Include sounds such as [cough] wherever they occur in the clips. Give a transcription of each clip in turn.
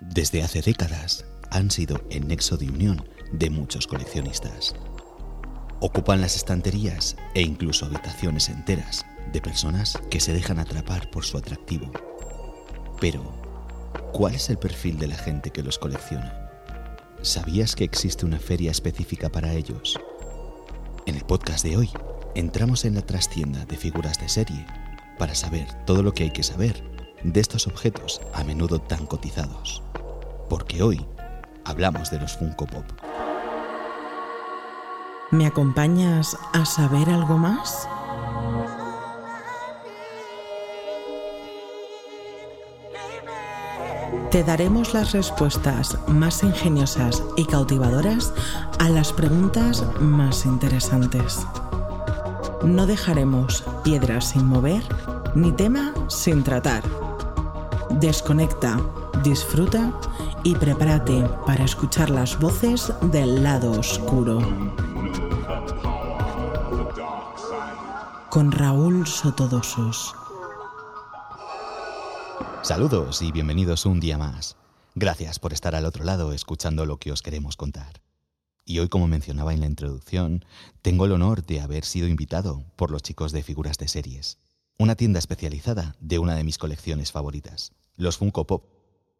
Desde hace décadas han sido el nexo de unión de muchos coleccionistas. Ocupan las estanterías e incluso habitaciones enteras de personas que se dejan atrapar por su atractivo. Pero, ¿cuál es el perfil de la gente que los colecciona? ¿Sabías que existe una feria específica para ellos? En el podcast de hoy, entramos en la trastienda de figuras de serie para saber todo lo que hay que saber de estos objetos a menudo tan cotizados. Porque hoy hablamos de los Funko Pop. ¿Me acompañas a saber algo más? Te daremos las respuestas más ingeniosas y cautivadoras a las preguntas más interesantes. No dejaremos piedras sin mover ni tema sin tratar. Desconecta, disfruta y prepárate para escuchar las voces del lado oscuro. Con Raúl Sotodosos. Saludos y bienvenidos un día más. Gracias por estar al otro lado escuchando lo que os queremos contar. Y hoy, como mencionaba en la introducción, tengo el honor de haber sido invitado por los chicos de Figuras de Series, una tienda especializada de una de mis colecciones favoritas, los Funko Pop,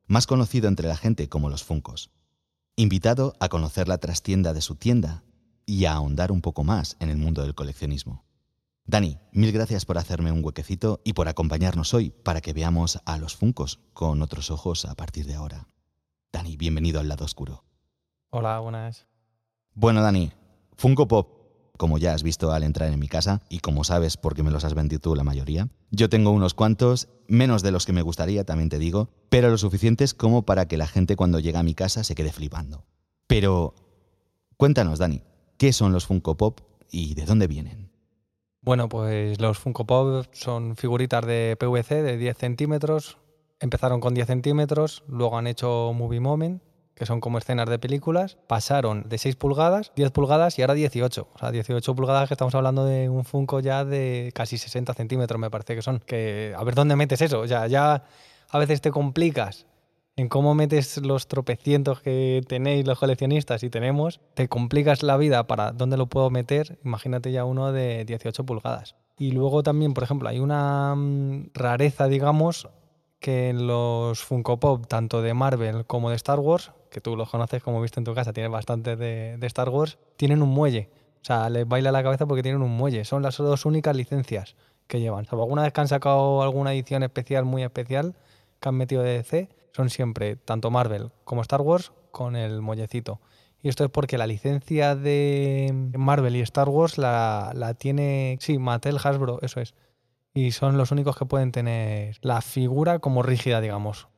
más conocido entre la gente como los Funkos. Invitado a conocer la trastienda de su tienda y a ahondar un poco más en el mundo del coleccionismo. Dani, mil gracias por hacerme un huequecito y por acompañarnos hoy para que veamos a los Funkos con otros ojos a partir de ahora. Dani, bienvenido al lado oscuro. Hola, buenas. Bueno, Dani, Funko Pop, como ya has visto al entrar en mi casa y como sabes porque me los has vendido tú la mayoría, yo tengo unos cuantos, menos de los que me gustaría, también te digo, pero lo suficientes como para que la gente cuando llega a mi casa se quede flipando. Pero cuéntanos, Dani, ¿qué son los Funko Pop y de dónde vienen? Bueno, pues los Funko Pop son figuritas de PVC de 10 centímetros. Empezaron con 10 centímetros, luego han hecho Movie Moment, que son como escenas de películas. Pasaron de 6 pulgadas, 10 pulgadas y ahora 18. O sea, 18 pulgadas que estamos hablando de un Funko ya de casi 60 centímetros, me parece que son. Que a ver dónde metes eso. Sea, ya a veces te complicas en cómo metes los tropecientos que tenéis los coleccionistas y tenemos, te complicas la vida para dónde lo puedo meter, imagínate ya uno de 18 pulgadas. Y luego también, por ejemplo, hay una mm, rareza, digamos, que en los Funko Pop, tanto de Marvel como de Star Wars, que tú los conoces como viste en tu casa, tienes bastante de, Star Wars, tienen un muelle. O sea, les baila la cabeza porque tienen un muelle. Son las dos únicas licencias que llevan. Salvo alguna vez que han sacado alguna edición especial, muy especial, que han metido de DC, son siempre tanto Marvel como Star Wars con el muellecito. Y esto es porque la licencia de Marvel y Star Wars la, la tiene, sí, Mattel, Hasbro, eso es. Y son los únicos que pueden tener la figura como rígida, digamos.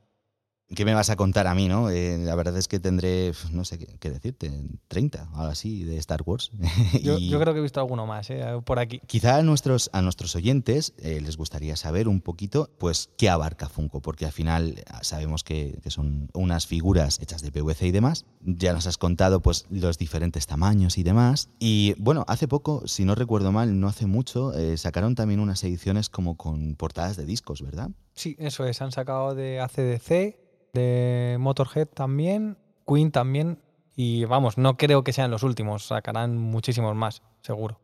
¿Qué me vas a contar a mí, no? Eh, la verdad es que tendré, no sé qué, qué decirte, 30, ahora sí, de Star Wars. [laughs] Yo, Y yo creo que he visto alguno más, ¿eh? por aquí. Quizá a nuestros, a nuestros oyentes eh, les gustaría saber un poquito, pues, qué abarca Funko, porque al final eh, sabemos que, que son unas figuras hechas de PVC y demás. Ya nos has contado, pues, los diferentes tamaños y demás. Y bueno, hace poco, si no recuerdo mal, no hace mucho, eh, sacaron también unas ediciones como con portadas de discos, ¿verdad? Sí, eso es. Han sacado de ACDC, de Motorhead también, Queen también. Y vamos, no creo que sean los últimos. Sacarán muchísimos más, seguro.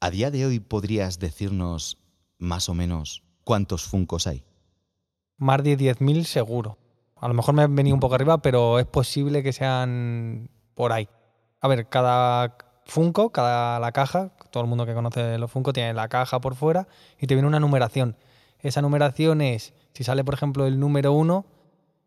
A día de hoy podrías decirnos más o menos cuántos Funkos hay. Más de 10.000 seguro. A lo mejor me he venido un poco arriba, pero es posible que sean por ahí. A ver, cada Funko, cada la caja, todo el mundo que conoce los Funko tiene la caja por fuera y te viene una numeración. Esa numeración es, si sale por ejemplo el número uno,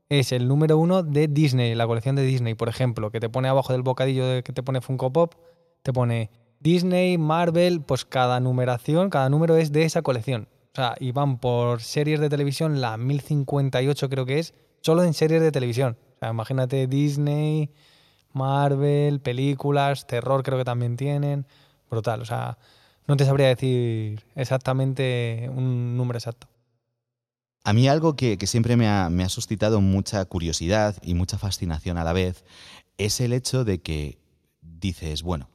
es el número uno de Disney, la colección de Disney, por ejemplo, que te pone abajo del bocadillo de que te pone Funko Pop, te pone Disney, Marvel, pues cada numeración, cada número es de esa colección. O sea, y van por series de televisión, la 1058 creo que es, solo en series de televisión. O sea, imagínate Disney, Marvel, películas, terror creo que también tienen. Brutal, o sea, no te sabría decir exactamente un número exacto. A mí algo que, siempre me ha, suscitado mucha curiosidad y mucha fascinación a la vez es el hecho de que dices, bueno,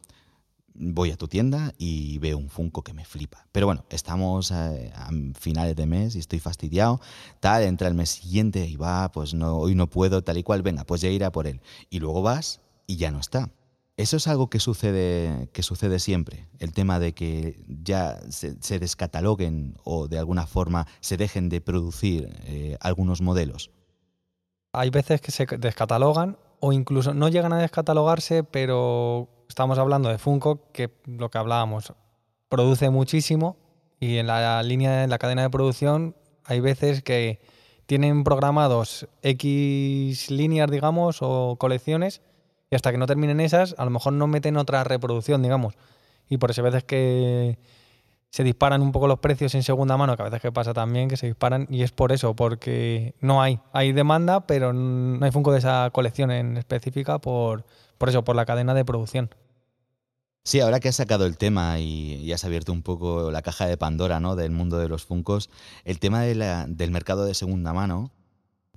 voy a tu tienda y veo un Funko que me flipa. Pero bueno, estamos eh, a, finales de mes y estoy fastidiado. Tal, entra el mes siguiente y va, pues no, hoy no puedo, tal y cual, venga, pues ya iré por él. Y luego vas y ya no está. Eso es algo que sucede, que sucede siempre, el tema de que ya se, descataloguen o de alguna forma se dejen de producir eh, algunos modelos. Hay veces que se descatalogan o incluso no llegan a descatalogarse, pero estamos hablando de Funko, que lo que hablábamos, produce muchísimo y en la línea, en la cadena de producción, hay veces que tienen programados X líneas, digamos, o colecciones y hasta que no terminen esas, a lo mejor no meten otra reproducción, digamos. Y por eso a veces que se disparan un poco los precios en segunda mano, que a veces que pasa también, que se disparan, y es por eso, porque no hay. Hay demanda, pero no hay Funko de esa colección en específica por, por eso, por la cadena de producción. Sí, ahora que has sacado el tema y, has abierto un poco la caja de Pandora ¿no? del mundo de los Funcos, el tema del mercado de segunda mano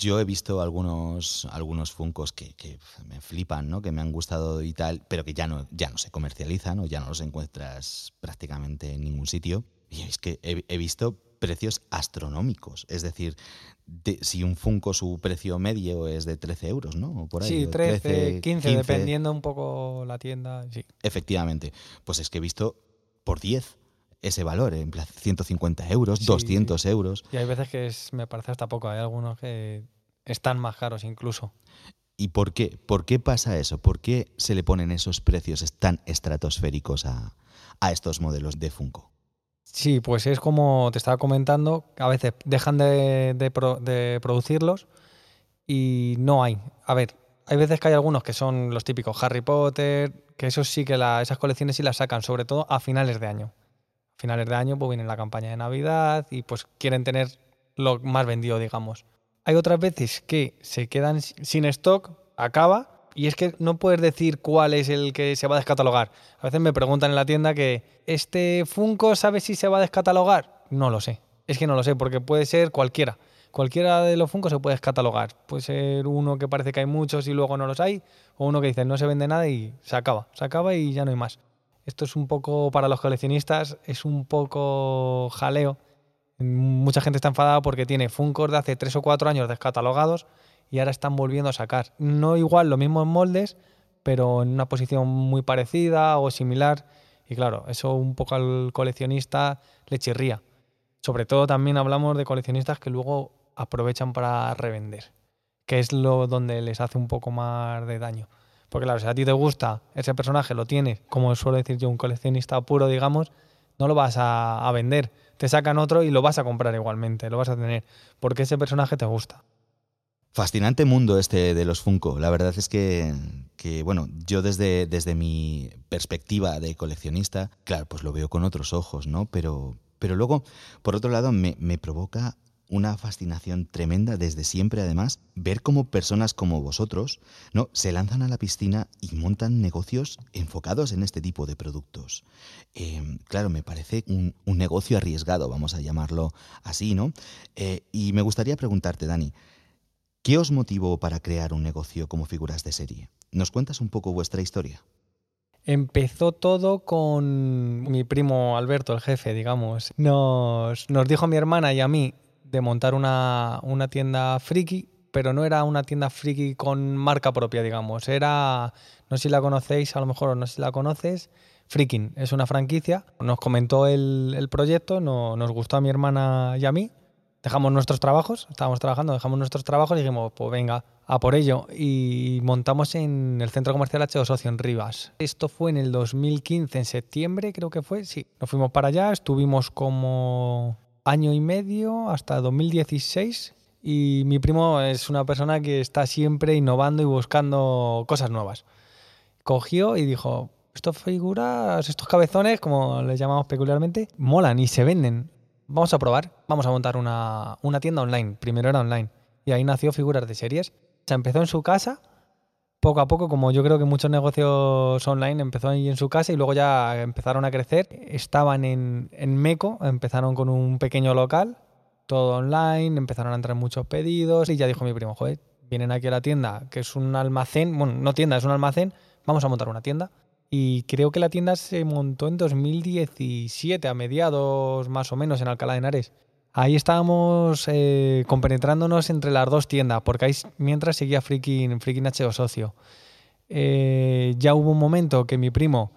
yo he visto algunos, algunos Funcos que, me flipan, ¿no? que me han gustado y tal, pero que ya no, ya no se comercializan o ya no los encuentras prácticamente en ningún sitio. Y es que he, visto precios astronómicos. Es decir, si un Funko su precio medio es de 13 euros, ¿no? Por ahí, sí, 13, 15, dependiendo un poco la tienda. Sí. Efectivamente. Pues es que he visto por 10 ese valor, en plan 150 euros, 200 euros. Y hay veces que me parece hasta poco, hay algunos que están más caros incluso. ¿Y por qué? ¿Por qué pasa eso? ¿Por qué se le ponen esos precios tan estratosféricos a, estos modelos de Funko? Sí, pues es como te estaba comentando, a veces dejan de, producirlos y no hay. A ver, hay veces que hay algunos que son los típicos Harry Potter, que esos sí que esas colecciones sí las sacan, sobre todo a finales de año finales de año pues viene la campaña de Navidad y pues quieren tener lo más vendido, digamos. Hay otras veces que se quedan sin stock, acaba, y es que no puedes decir cuál es el que se va a descatalogar. A veces me preguntan en la tienda que, ¿este Funko sabe si se va a descatalogar? No lo sé. Es que no lo sé, porque puede ser cualquiera. Cualquiera de los Funko se puede descatalogar. Puede ser uno que parece que hay muchos y luego no los hay, o uno que dice no se vende nada y se acaba. Se acaba y ya no hay más. Esto es un poco, para los coleccionistas, es un poco jaleo. Mucha gente está enfadada porque tiene Funkos de hace tres o cuatro años descatalogados y ahora están volviendo a sacar. No igual, lo mismo en moldes, pero en una posición muy parecida o similar. Y claro, eso un poco al coleccionista le chirría. Sobre todo también hablamos de coleccionistas que luego aprovechan para revender, que es lo donde les hace un poco más de daño. Porque claro, si a ti te gusta ese personaje, lo tienes, como suelo decir yo, un coleccionista puro, digamos, no lo vas a, vender. Te sacan otro y lo vas a comprar igualmente, lo vas a tener, porque ese personaje te gusta. Fascinante mundo este de los Funko. La verdad es que, bueno, yo desde, desde mi perspectiva de coleccionista, claro, pues lo veo con otros ojos, ¿no? Pero, pero luego, por otro lado, me, me provoca una fascinación tremenda desde siempre, además, ver cómo personas como vosotros ¿no? se lanzan a la piscina y montan negocios enfocados en este tipo de productos. Em, claro, me parece un, negocio arriesgado, vamos a llamarlo así, ¿no? Eh, y me gustaría preguntarte, Dani, ¿qué os motivó para crear un negocio como figuras de serie? ¿Nos cuentas un poco vuestra historia? Empezó todo con mi primo Alberto, el jefe, digamos. Nos, nos dijo mi hermana y a mí, de montar una, una tienda friki, pero no era una tienda friki con marca propia, digamos. Era, no sé si la conocéis, a lo mejor no sé si la conoces, Freaking, es una franquicia. Nos comentó el, el proyecto, no, nos gustó a mi hermana y a mí. Dejamos nuestros trabajos, estábamos trabajando, dejamos nuestros trabajos y dijimos, pues venga, a por ello. Y montamos en el centro comercial H2 Socio en Rivas. Esto fue en el 2015, en septiembre creo que fue, sí. Nos fuimos para allá, estuvimos como año y medio hasta 2016 y mi primo es una persona que está siempre innovando y buscando cosas nuevas. Cogió y dijo, estas figuras, estos cabezones, como les llamamos peculiarmente, molan y se venden. Vamos a probar, vamos a montar una, una tienda online. Primero era online. Y ahí nació Figuras de Series. Se empezó en su casa poco a poco, como yo creo que muchos negocios online, empezó ahí en su casa y luego ya empezaron a crecer. Estaban en, en Meco, empezaron con un pequeño local, todo online, empezaron a entrar muchos pedidos y ya dijo mi primo, joder, vienen aquí a la tienda, que es un almacén, bueno, no tienda, es un almacén, vamos a montar una tienda. Y creo que la tienda se montó en 2017, a mediados más o menos, en Alcalá de Henares. Ahí estábamos eh, compenetrándonos entre las dos tiendas, porque mientras seguía Freaking, Freaking H Socio. Eh, ya hubo un momento que mi primo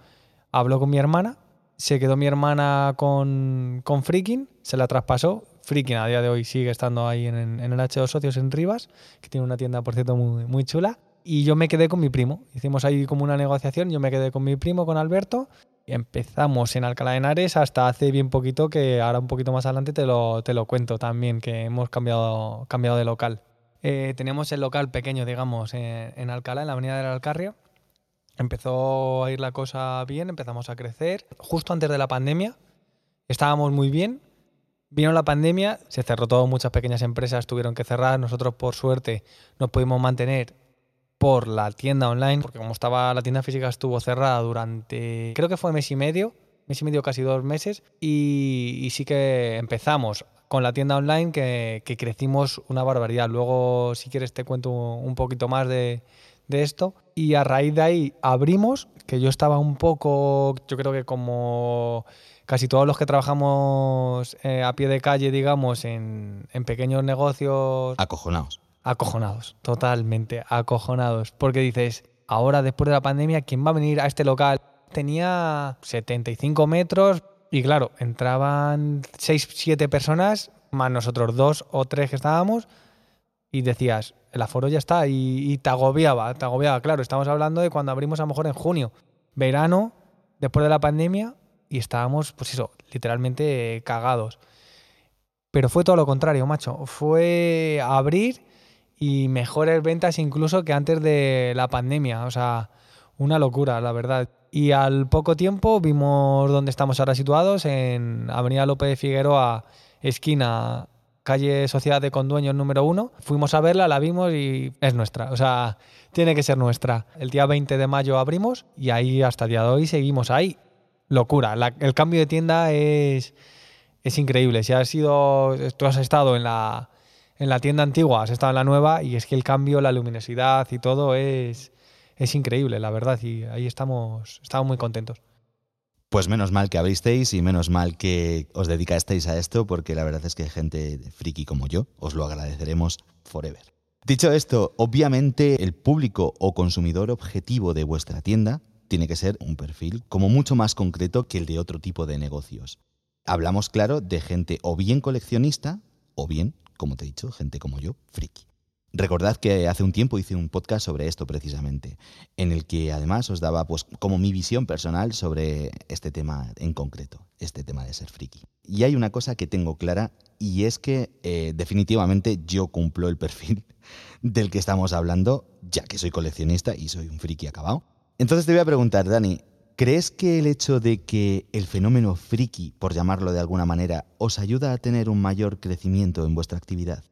habló con mi hermana, se quedó mi hermana con, con Freaking, se la traspasó. Freaking a día de hoy sigue estando ahí en, en el H2 Socios en Rivas, que tiene una tienda, por cierto, muy, muy chula. Y yo me quedé con mi primo. Hicimos ahí como una negociación, yo me quedé con mi primo, con Alberto, Empezamos en Alcalá de Henares hasta hace bien poquito, que ahora un poquito más adelante te lo, te lo cuento también, que hemos cambiado, cambiado de local. Eh, teníamos el local pequeño, digamos, en, Alcalá, en la avenida del Alcarrio. Empezó a ir la cosa bien, empezamos a crecer. Justo antes de la pandemia estábamos muy bien. Vino la pandemia, se cerró todo, muchas pequeñas empresas tuvieron que cerrar. Nosotros, por suerte, nos pudimos mantener por la tienda online, porque como estaba la tienda física estuvo cerrada durante, creo que fue mes y medio, mes y medio, casi dos meses, y, sí que empezamos con la tienda online que, crecimos una barbaridad. Luego, si quieres, te cuento un poquito más de, esto. Y a raíz de ahí abrimos, que yo estaba un poco, yo creo que como casi todos los que trabajamos eh, a pie de calle, digamos, en, en pequeños negocios. Acojonados acojonados, totalmente acojonados, porque dices, ahora después de la pandemia, ¿quién va a venir a este local? Tenía 75 metros y claro, entraban 6, 7 personas, más nosotros dos o tres que estábamos, y decías, el aforo ya está, y, te agobiaba, te agobiaba. Claro, estamos hablando de cuando abrimos a lo mejor en junio, verano, después de la pandemia, y estábamos, pues eso, literalmente cagados. Pero fue todo lo contrario, macho. Fue abrir y mejores ventas incluso que antes de la pandemia. O sea, una locura, la verdad. Y al poco tiempo vimos dónde estamos ahora situados, en Avenida López de Figueroa, esquina, calle Sociedad de Condueños número uno. Fuimos a verla, la vimos y es nuestra. O sea, tiene que ser nuestra. El día 20 de mayo abrimos y ahí hasta el día de hoy seguimos ahí. Locura. el cambio de tienda es, es increíble. Si has sido, tú has estado en la en la tienda antigua, has estado en la nueva y es que el cambio, la luminosidad y todo es, es increíble, la verdad, y ahí estamos, estamos muy contentos. Pues menos mal que abristeis y menos mal que os dedicasteis a esto, porque la verdad es que gente friki como yo os lo agradeceremos forever. Dicho esto, obviamente el público o consumidor objetivo de vuestra tienda tiene que ser un perfil como mucho más concreto que el de otro tipo de negocios. Hablamos, claro, de gente o bien coleccionista o bien como te he dicho, gente como yo, friki. Recordad que hace un tiempo hice un podcast sobre esto precisamente, en el que además os daba pues como mi visión personal sobre este tema en concreto, este tema de ser friki. Y hay una cosa que tengo clara y es que eh, definitivamente yo cumplo el perfil [laughs] del que estamos hablando, ya que soy coleccionista y soy un friki acabado. Entonces te voy a preguntar, Dani, ¿Crees que el hecho de que el fenómeno friki, por llamarlo de alguna manera, os ayuda a tener un mayor crecimiento en vuestra actividad?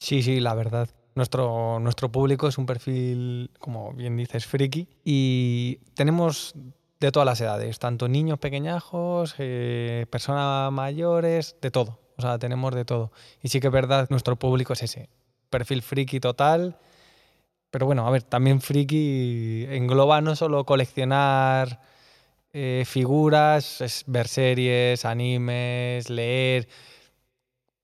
Sí, sí, la verdad. Nuestro, nuestro público es un perfil, como bien dices, friki y tenemos de todas las edades, tanto niños pequeñajos, eh, personas mayores, de todo. O sea, tenemos de todo. Y sí que es verdad, nuestro público es ese, perfil friki total pero bueno, a ver, también friki engloba no solo coleccionar eh, figuras, ver series, animes, leer,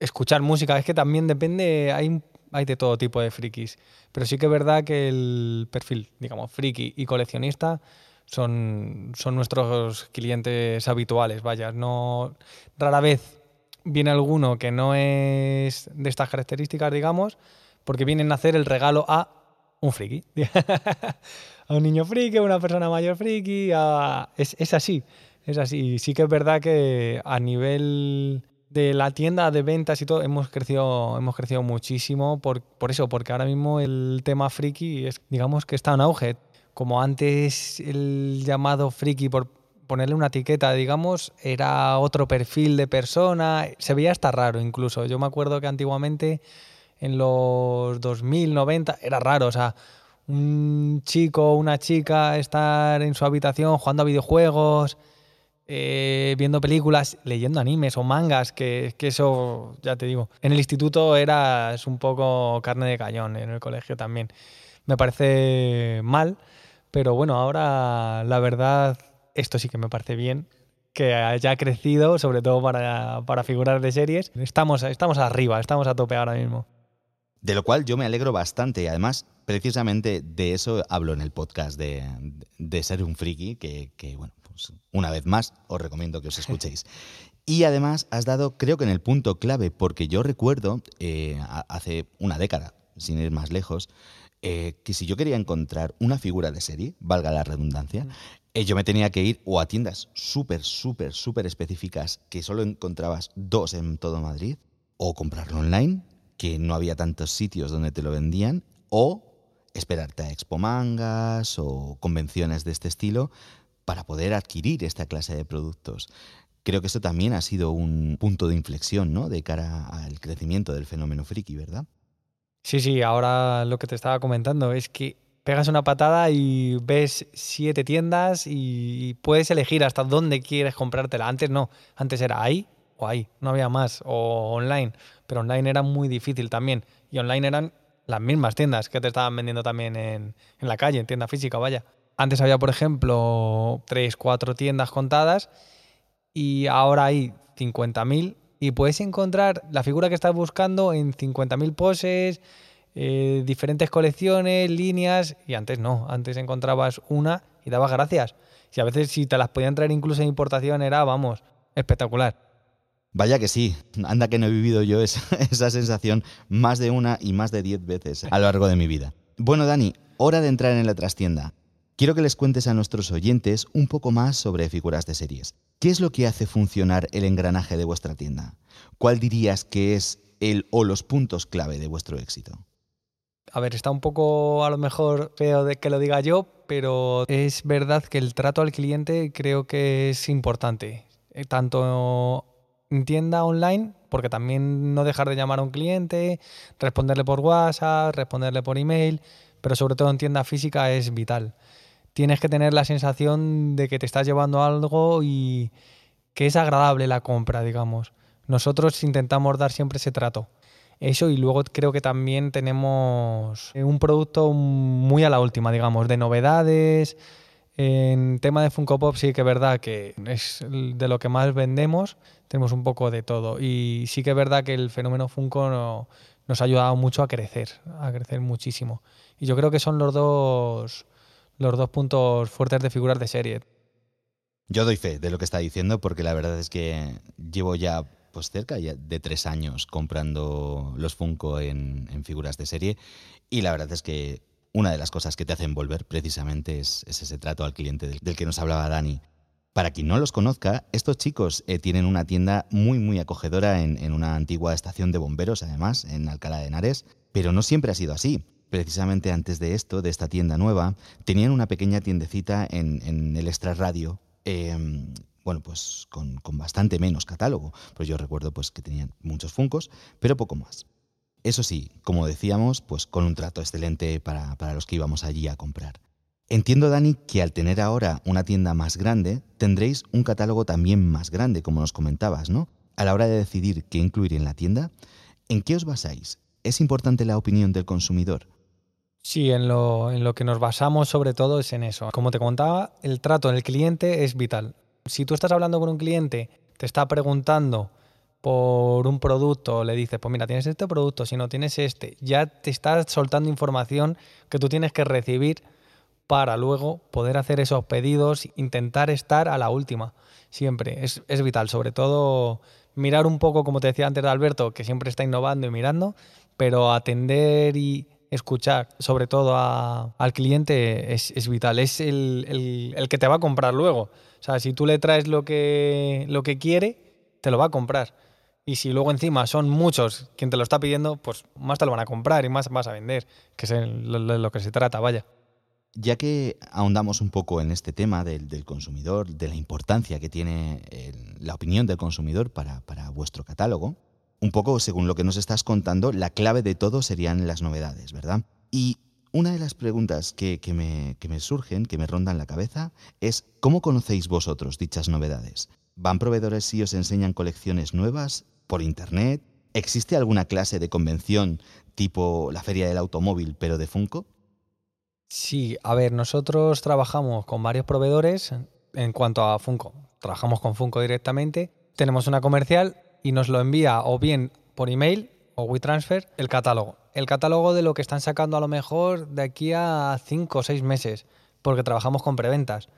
escuchar música. Es que también depende, hay, hay de todo tipo de frikis. Pero sí que es verdad que el perfil, digamos, friki y coleccionista son, son nuestros clientes habituales. Vaya, no rara vez viene alguno que no es de estas características, digamos, porque vienen a hacer el regalo a un friki. [laughs] a un niño friki, a una persona mayor friki. Es, así, es así. Sí que es verdad que a nivel de la tienda de ventas y todo hemos crecido, hemos crecido muchísimo por, por eso, porque ahora mismo el tema friki es, digamos que está en auge. Como antes el llamado friki, por ponerle una etiqueta, digamos, era otro perfil de persona, se veía hasta raro incluso. Yo me acuerdo que antiguamente en los 2090 era raro, o sea, un chico o una chica estar en su habitación jugando a videojuegos, eh, viendo películas, leyendo animes o mangas, que, que, eso, ya te digo, en el instituto eras un poco carne de cañón, en el colegio también. Me parece mal, Pero bueno, ahora la verdad, esto sí que me parece bien, que haya crecido, sobre todo para, para figuras de series. Estamos, estamos arriba, estamos a tope ahora mismo. De lo cual yo me alegro bastante y además precisamente de eso hablo en el podcast de, de ser un friki, que, que, bueno, pues una vez más os recomiendo que os escuchéis. [laughs] Y además has dado, creo que en el punto clave, porque yo recuerdo eh, hace una década, sin ir más lejos, eh, que si yo quería encontrar una figura de serie, valga la redundancia, eh, yo me tenía que ir o a tiendas súper, súper, súper específicas que solo encontrabas dos en todo Madrid, o comprarlo online, que no había tantos sitios donde te lo vendían, o esperarte a Expo Mangas o convenciones de este estilo para poder adquirir esta clase de productos. Creo que eso también ha sido un punto de inflexión, ¿no? De cara al crecimiento del fenómeno friki, ¿verdad? Sí, sí, ahora lo que te estaba comentando es que pegas una patada y ves siete tiendas y puedes elegir hasta dónde quieres comprártela. Antes no, antes era ahí o ahí, no había más, o online, pero online era muy difícil también. Y online eran las mismas tiendas que te estaban vendiendo también en, en la calle, en tienda física, vaya. Antes había, por ejemplo, tres, cuatro tiendas contadas y ahora hay 50.000 y puedes encontrar la figura que estás buscando en 50.000 poses, eh, diferentes colecciones, líneas, y antes no, antes encontrabas una y dabas gracias. Y a veces si te las podían traer incluso en importación era, vamos, espectacular. Vaya que sí, anda que no he vivido yo esa, [laughs] esa sensación más de una y más de diez veces a lo largo de mi vida. Bueno, Dani, hora de entrar en la trastienda. Quiero que les cuentes a nuestros oyentes un poco más sobre figuras de series. ¿Qué es lo que hace funcionar el engranaje de vuestra tienda? ¿Cuál dirías que es el o los puntos clave de vuestro éxito? A ver, está un poco a lo mejor feo de que lo diga yo, pero es verdad que el trato al cliente creo que es importante. Eh, tanto tienda online, porque también no dejar de llamar a un cliente, responderle por WhatsApp, responderle por email, pero sobre todo en tienda física es vital tienes que tener la sensación de que te estás llevando algo y que es agradable la compra, digamos. Nosotros intentamos dar siempre ese trato. Eso y luego creo que también tenemos un producto muy a la última, digamos, de novedades. En tema de Funko Pop sí que es verdad que es de lo que más vendemos, tenemos un poco de todo. Y sí que es verdad que el fenómeno Funko nos ha ayudado mucho a crecer, a crecer muchísimo. Y yo creo que son los dos los dos puntos fuertes de figuras de serie. Yo doy fe de lo que está diciendo porque la verdad es que llevo ya pues cerca de tres años comprando los Funko en, figuras de serie y la verdad es que una de las cosas que te hacen volver precisamente es, ese trato al cliente del, que nos hablaba Dani. Para quien no los conozca, estos chicos eh, tienen una tienda muy muy acogedora en, una antigua estación de bomberos, además, en Alcalá de Henares, pero no siempre ha sido así precisamente antes de esto, de esta tienda nueva, tenían una pequeña tiendecita en, el Extra Radio. Em, bueno, pues con, bastante menos catálogo. Pues yo recuerdo pues, que tenían muchos funcos, pero poco más. Eso sí, como decíamos, pues con un trato excelente para, para los que íbamos allí a comprar. Entiendo, Dani, que al tener ahora una tienda más grande, tendréis un catálogo también más grande, como nos comentabas, ¿no? A la hora de decidir qué incluir en la tienda, ¿en qué os basáis? ¿Es importante la opinión del consumidor? Sí, en lo, en lo que nos basamos sobre todo es en eso. Como te contaba, el trato en el cliente es vital. Si tú estás hablando con un cliente, te está preguntando por un producto, le dices, pues mira, tienes este producto, si no tienes este, ya te estás soltando información que tú tienes que recibir para luego poder hacer esos pedidos, intentar estar a la última, siempre. Es, es vital, sobre todo mirar un poco, como te decía antes de Alberto, que siempre está innovando y mirando, pero atender y escuchar sobre todo al cliente es, vital, es el, que te va a comprar luego. O sea, si tú le traes lo que, lo que quiere, te lo va a comprar. Y si luego encima son muchos quien te lo está pidiendo, pues más te lo van a comprar y más vas a vender, que es lo, lo que se trata, vaya. Ya que ahondamos un poco en este tema del, consumidor, de la importancia que tiene la opinión del consumidor para, para vuestro catálogo, un poco según lo que nos estás contando, la clave de todo serían las novedades, ¿verdad? Y una de las preguntas que, me, que me surgen, que me rondan la cabeza, es ¿cómo conocéis vosotros dichas novedades? ¿Van proveedores y os enseñan colecciones nuevas por internet? ¿Existe alguna clase de convención tipo la feria del automóvil pero de Funko? Sí, a ver, nosotros trabajamos con varios proveedores en cuanto a Funko. Trabajamos con Funko directamente. Tenemos una comercial y nos lo envía o bien por email o WeTransfer el catálogo. El catálogo de lo que están sacando a lo mejor de aquí a 5 o 6 meses, porque trabajamos con preventas.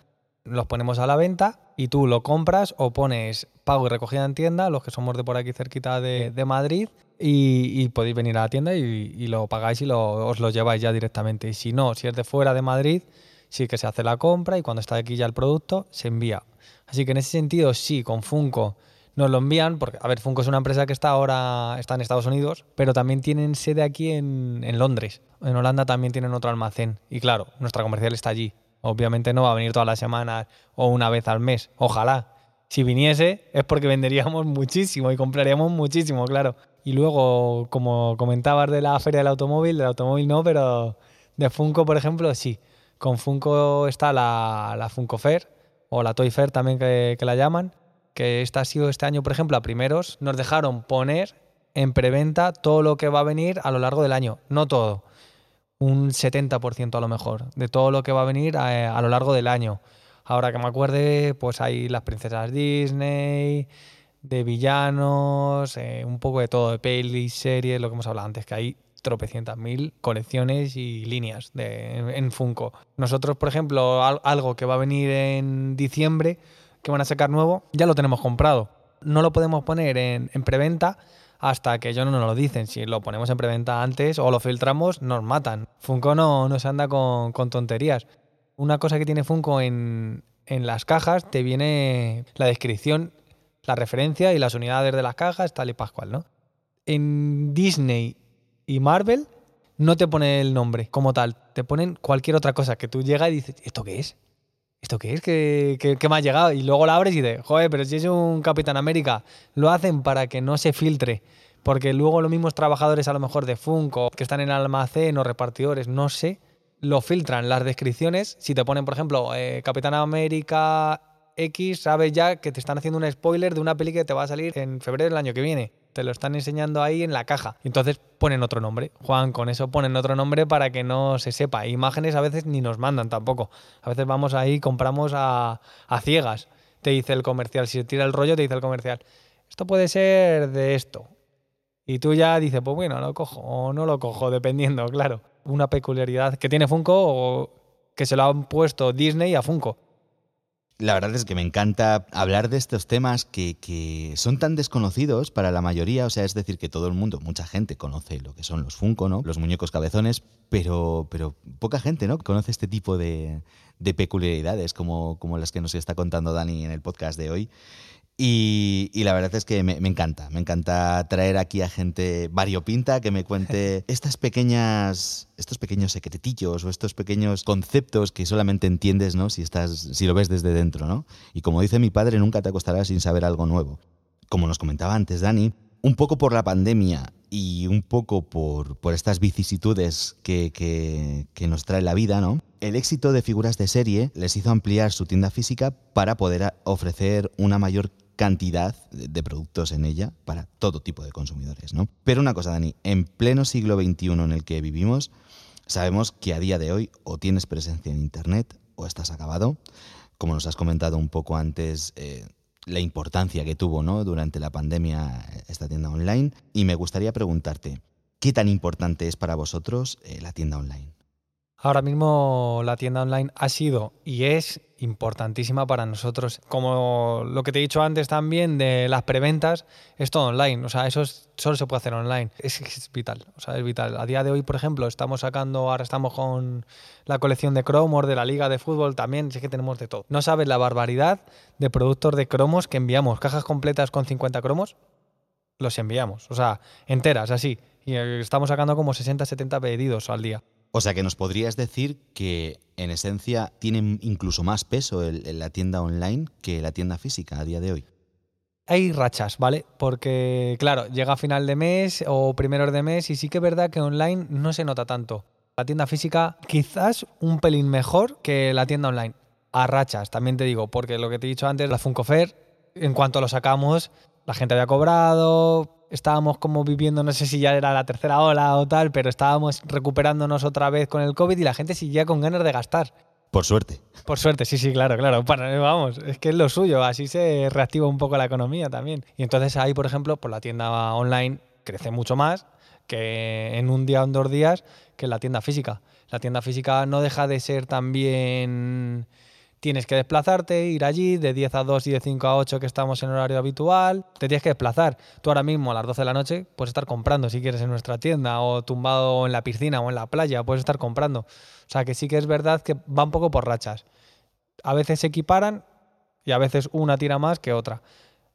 Los ponemos a la venta y tú lo compras o pones pago y recogida en tienda, los que somos de por aquí cerquita de, Madrid, y, podéis venir a la tienda y, lo pagáis y lo, os lo lleváis ya directamente. Y si no, si es de fuera de Madrid, sí que se hace la compra y cuando está aquí ya el producto, se envía. Así que en ese sentido, sí, con Funko nos lo envían, porque, a ver, Funko es una empresa que está ahora, está en Estados Unidos, pero también tienen sede aquí en, en Londres. En Holanda también tienen otro almacén. Y claro, nuestra comercial está allí. Obviamente no va a venir todas las semanas o una vez al mes. Ojalá. Si viniese es porque venderíamos [laughs] muchísimo y compraríamos muchísimo, claro. Y luego, como comentabas de la feria del automóvil, del automóvil no, pero de Funko, por ejemplo, sí. Con Funko está la, la Funko Fair o la Toy Fair también que, que la llaman que esta ha sido este año, por ejemplo, a primeros, nos dejaron poner en preventa todo lo que va a venir a lo largo del año. No todo, un 70% a lo mejor, de todo lo que va a venir a, lo largo del año. Ahora que me acuerde, pues hay las princesas Disney, de villanos, eh, un poco de todo, de pelis, series, lo que hemos hablado antes, que hay tropecientas mil colecciones y líneas de, en Funko. Nosotros, por ejemplo, algo que va a venir en diciembre, que van a sacar nuevo, ya lo tenemos comprado. No lo podemos poner en, preventa hasta que ellos no nos lo dicen. Si lo ponemos en preventa antes o lo filtramos, nos matan. Funko no, no se anda con, tonterías. Una cosa que tiene Funko en, en las cajas, te viene la descripción, la referencia y las unidades de las cajas, tal y pascual, ¿no? En Disney y Marvel no te pone el nombre como tal, te ponen cualquier otra cosa que tú llegas y dices, ¿esto qué es? ¿Esto qué es? ¿Qué, me ha llegado? Y luego la abres y dices, joder, pero si es un Capitán América, lo hacen para que no se filtre. Porque luego los mismos trabajadores a lo mejor de Funko, que están en almacén o repartidores, no sé, lo filtran las descripciones. Si te ponen, por ejemplo, eh, Capitán América X, sabes ya que te están haciendo un spoiler de una peli que te va a salir en febrero del año que viene te lo están enseñando ahí en la caja. Entonces ponen otro nombre. Juan, con eso ponen otro nombre para que no se sepa. Imágenes a veces ni nos mandan tampoco. A veces vamos ahí, compramos a, ciegas. Te dice el comercial, si se tira el rollo, te dice el comercial, esto puede ser de esto. Y tú ya dices, pues bueno, lo cojo o no lo cojo, dependiendo, claro. Una peculiaridad que tiene Funko o que se lo han puesto Disney a Funko. La verdad es que me encanta hablar de estos temas que, son tan desconocidos para la mayoría, o sea, es decir, que todo el mundo, mucha gente conoce lo que son los Funko, ¿no? Los muñecos cabezones, pero, pero poca gente, ¿no? Conoce este tipo de, de peculiaridades como, como las que nos está contando Dani en el podcast de hoy. Y, la verdad es que me, encanta, me encanta traer aquí a gente variopinta que me cuente [laughs] estas pequeñas, estos pequeños secretillos o estos pequeños conceptos que solamente entiendes, ¿no? Si estás, si lo ves desde dentro, ¿no? Y como dice mi padre, nunca te acostarás sin saber algo nuevo. Como nos comentaba antes Dani, un poco por la pandemia y un poco por, por estas vicisitudes que, que, que, nos trae la vida, ¿no? El éxito de figuras de serie les hizo ampliar su tienda física para poder ofrecer una mayor cantidad de productos en ella para todo tipo de consumidores. ¿no? Pero una cosa, Dani, en pleno siglo XXI en el que vivimos, sabemos que a día de hoy o tienes presencia en Internet o estás acabado. Como nos has comentado un poco antes, eh, la importancia que tuvo ¿no? durante la pandemia esta tienda online. Y me gustaría preguntarte, ¿qué tan importante es para vosotros eh, la tienda online? Ahora mismo la tienda online ha sido y es importantísima para nosotros. Como lo que te he dicho antes también de las preventas, es todo online. O sea, eso solo se puede hacer online. Es, vital. O sea, es vital. A día de hoy, por ejemplo, estamos sacando, ahora estamos con la colección de cromos de la Liga de Fútbol también. Sí que tenemos de todo. No sabes la barbaridad de productos de cromos que enviamos. Cajas completas con 50 cromos, los enviamos. O sea, enteras, así. Y eh, estamos sacando como 60, 70 pedidos al día. O sea que nos podrías decir que en esencia tiene incluso más peso el, la tienda online que la tienda física a día de hoy. Hay rachas, ¿vale? Porque, claro, llega a final de mes o primeros de mes y sí que es verdad que online no se nota tanto. La tienda física quizás un pelín mejor que la tienda online. A rachas, también te digo, porque lo que te he dicho antes, la Funko Fair, en cuanto lo sacamos, la gente había cobrado, estábamos como viviendo, no sé si ya era la tercera ola o tal, pero estábamos recuperándonos otra vez con el COVID y la gente seguía con ganas de gastar. Por suerte. Por suerte, sí, sí, claro, claro. vamos, es que es lo suyo, así se reactiva un poco la economía también. Y entonces ahí, por ejemplo, por la tienda online crece mucho más que en un día o en dos días que en la tienda física. La tienda física no deja de ser también tienes que desplazarte, ir allí de 10 a 2 y de 5 a 8 que estamos en horario habitual, te tienes que desplazar. Tú ahora mismo a las 12 de la noche puedes estar comprando si quieres en nuestra tienda o tumbado en la piscina o en la playa, puedes estar comprando. O sea que sí que es verdad que va un poco por rachas. A veces se equiparan y a veces una tira más que otra.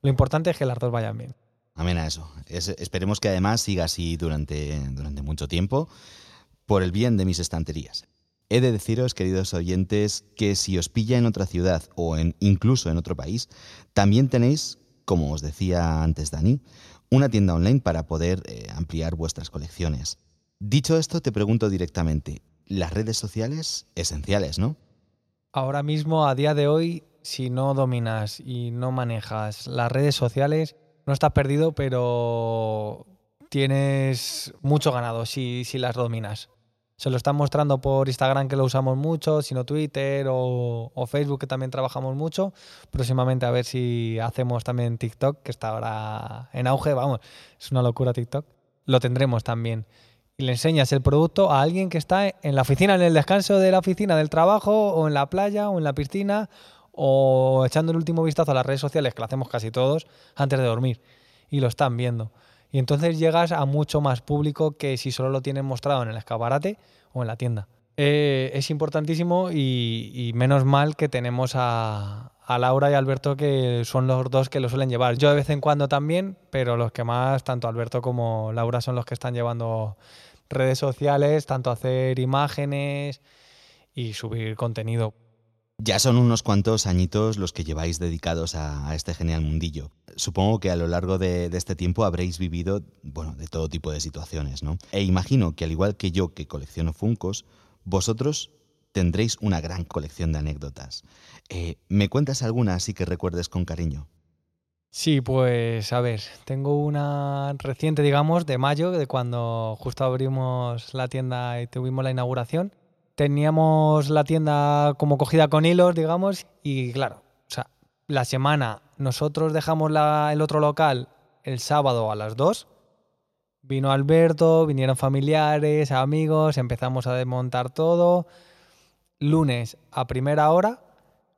Lo importante es que las dos vayan bien. Amén a eso. esperemos que además siga así durante, durante mucho tiempo por el bien de mis estanterías. He de deciros, queridos oyentes, que si os pilla en otra ciudad o incluso en otro país, también tenéis, como os decía antes Dani, una tienda online para poder eh, ampliar vuestras colecciones. Dicho esto, te pregunto directamente, las redes sociales esenciales, ¿no? Ahora mismo, a día de hoy, si no dominas y no manejas las redes sociales, no estás perdido, pero tienes mucho ganado si las dominas se lo están mostrando por Instagram que lo usamos mucho, sino Twitter o, Facebook que también trabajamos mucho. Próximamente a ver si hacemos también TikTok, que está ahora en auge, vamos, es una locura TikTok. Lo tendremos también. Y le enseñas el producto a alguien que está en la oficina, en el descanso de la oficina del trabajo, o en la playa, o en la piscina, o echando el último vistazo a las redes sociales, que lo hacemos casi todos, antes de dormir. Y lo están viendo. Y entonces llegas a mucho más público que si solo lo tienen mostrado en el escaparate o en la tienda. Eh, es importantísimo y, menos mal que tenemos a, Laura y Alberto que son los dos que lo suelen llevar. Yo de vez en cuando también, pero los que más, tanto Alberto como Laura, son los que están llevando redes sociales, tanto hacer imágenes y subir contenido. Ya son unos cuantos añitos los que lleváis dedicados a, este genial mundillo. Supongo que a lo largo de, este tiempo habréis vivido, bueno, de todo tipo de situaciones, ¿no? E imagino que al igual que yo que colecciono Funcos, vosotros tendréis una gran colección de anécdotas. Eh, ¿Me cuentas alguna así que recuerdes con cariño? Sí, pues a ver, tengo una reciente, digamos, de mayo, de cuando justo abrimos la tienda y tuvimos la inauguración teníamos la tienda como cogida con hilos, digamos, y claro, o sea, la semana nosotros dejamos el otro local el sábado a las 2. Vino Alberto, vinieron familiares, amigos, empezamos a desmontar todo. Lunes a primera hora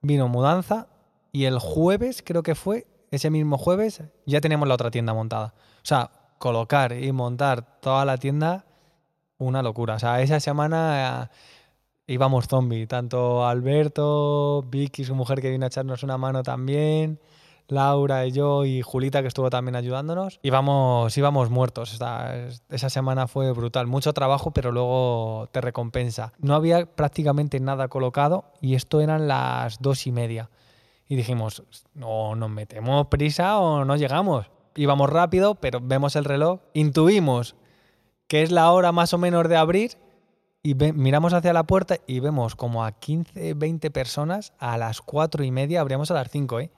vino mudanza y el jueves, creo que fue, ese mismo jueves, ya teníamos la otra tienda montada. O sea, colocar y montar toda la tienda, una locura. O sea, esa semana íbamos zombie, tanto Alberto, Vicky, su mujer que vino a echarnos una mano también, Laura y yo y Julita que estuvo también ayudándonos. Íbamos, íbamos muertos. Esta, esa semana fue brutal. Mucho trabajo, pero luego te recompensa. No había prácticamente nada colocado y esto eran las dos y media. Y dijimos, no nos metemos prisa o no llegamos. Íbamos rápido, pero vemos el reloj, intuimos que es la hora más o menos de abrir y miramos hacia la puerta y vemos como a 15, 20 personas a las 4 y media, abríamos a las 5, ¿eh?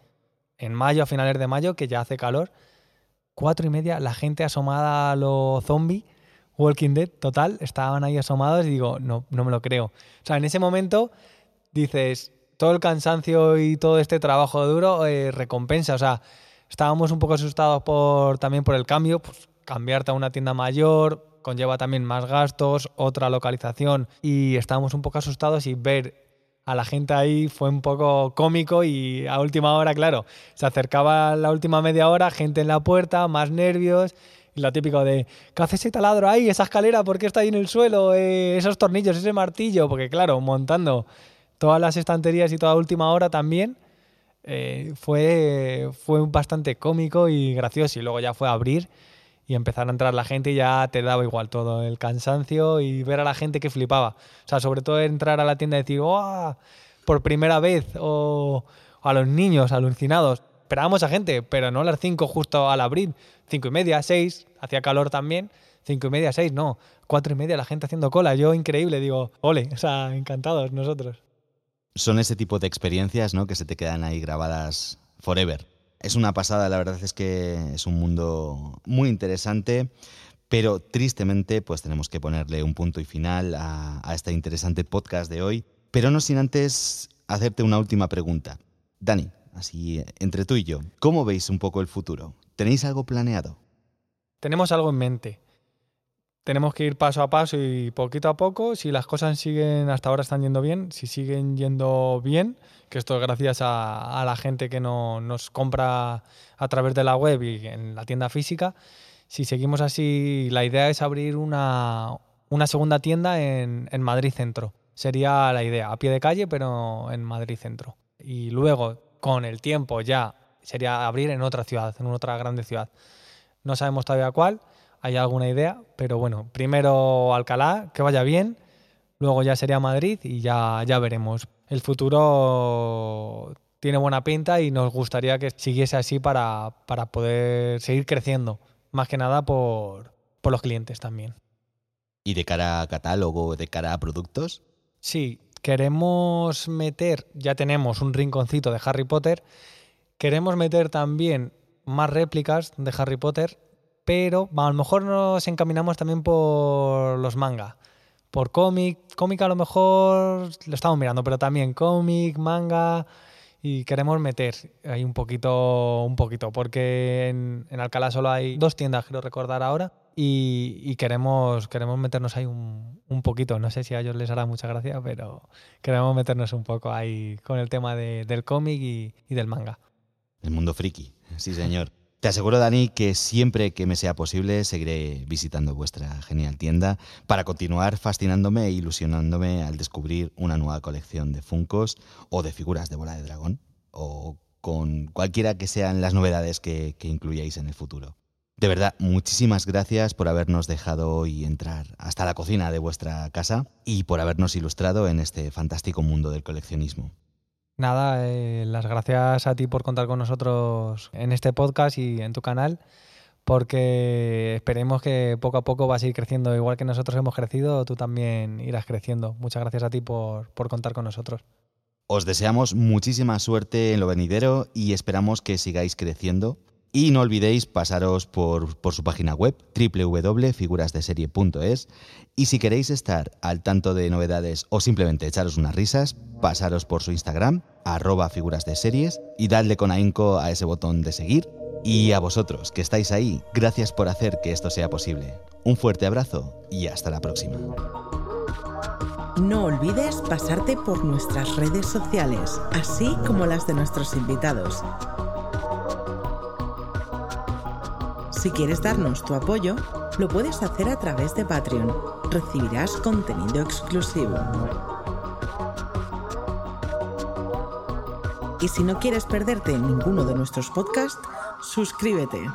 En mayo, a finales de mayo, que ya hace calor, 4 y media, la gente asomada a lo zombie, Walking Dead, total, estaban ahí asomados y digo, no, no me lo creo. O sea, en ese momento dices, todo el cansancio y todo este trabajo duro eh, recompensa. O sea, estábamos un poco asustados por, también por el cambio, pues cambiarte a una tienda mayor, conlleva también más gastos, otra localización y estábamos un poco asustados y ver a la gente ahí fue un poco cómico y a última hora, claro, se acercaba la última media hora, gente en la puerta, más nervios. Y lo típico de, ¿qué hace ese taladro ahí? ¿Esa escalera? ¿Por qué está ahí en el suelo? Eh, esos tornillos, ese martillo. Porque claro, montando todas las estanterías y toda última hora también, eh, fue, fue bastante cómico y gracioso. Y luego ya fue a abrir y empezar a entrar la gente y ya te daba igual todo, el cansancio y ver a la gente que flipaba. O sea, sobre todo entrar a la tienda y decir, ¡oh! Por primera vez, o, a los niños alucinados. Esperábamos a gente, pero no a las 5 justo al abrir. Cinco y media, seis, hacía calor también. Cinco y media, seis, no. Cuatro y media la gente haciendo cola. Yo increíble, digo, ole, o sea, encantados nosotros. Son ese tipo de experiencias, ¿no? Que se te quedan ahí grabadas forever. Es una pasada, la verdad es que es un mundo muy interesante, pero tristemente pues tenemos que ponerle un punto y final a, a este interesante podcast de hoy. Pero no sin antes hacerte una última pregunta. Dani, así entre tú y yo, ¿cómo veis un poco el futuro? ¿Tenéis algo planeado? Tenemos algo en mente. Tenemos que ir paso a paso y poquito a poco. Si las cosas siguen, hasta ahora están yendo bien, si siguen yendo bien, que esto es gracias a, a la gente que no, nos compra a través de la web y en la tienda física, si seguimos así, la idea es abrir una, una segunda tienda en, en Madrid Centro. Sería la idea, a pie de calle, pero en Madrid Centro. Y luego, con el tiempo ya, sería abrir en otra ciudad, en otra grande ciudad. No sabemos todavía cuál, hay alguna idea, pero bueno, primero Alcalá, que vaya bien, luego ya sería Madrid y ya, ya veremos. El futuro tiene buena pinta y nos gustaría que siguiese así para, para poder seguir creciendo, más que nada por, por los clientes también. ¿Y de cara a catálogo, de cara a productos? Sí, queremos meter, ya tenemos un rinconcito de Harry Potter, queremos meter también más réplicas de Harry Potter, pero a lo mejor nos encaminamos también por los manga. Por cómic, cómic a lo mejor lo estamos mirando, pero también cómic, manga y queremos meter ahí un poquito, un poquito, porque en, Alcalá solo hay dos tiendas, quiero recordar ahora, y, y, queremos, queremos meternos ahí un, un, poquito. No sé si a ellos les hará mucha gracia, pero queremos meternos un poco ahí con el tema de, del cómic y, y, del manga. El mundo friki, sí señor. Te aseguro, Dani, que siempre que me sea posible seguiré visitando vuestra genial tienda para continuar fascinándome e ilusionándome al descubrir una nueva colección de Funcos o de figuras de bola de dragón o con cualquiera que sean las novedades que, que incluyáis en el futuro. De verdad, muchísimas gracias por habernos dejado hoy entrar hasta la cocina de vuestra casa y por habernos ilustrado en este fantástico mundo del coleccionismo. Nada, eh, las gracias a ti por contar con nosotros en este podcast y en tu canal, porque esperemos que poco a poco vas a ir creciendo. Igual que nosotros hemos crecido, tú también irás creciendo. Muchas gracias a ti por, por contar con nosotros. Os deseamos muchísima suerte en lo venidero y esperamos que sigáis creciendo y no olvidéis pasaros por, su página web www.figurasdeserie.es y si queréis estar al tanto de novedades o simplemente echaros unas risas, pasaros por su Instagram, arroba figuras de series y dadle con ahínco a ese botón de seguir. Y a vosotros que estáis ahí, gracias por hacer que esto sea posible. Un fuerte abrazo y hasta la próxima. No olvides pasarte por nuestras redes sociales, así como las de nuestros invitados. Si quieres darnos tu apoyo, lo puedes hacer a través de Patreon. Recibirás contenido exclusivo. Y si no quieres perderte ninguno de nuestros podcasts, suscríbete.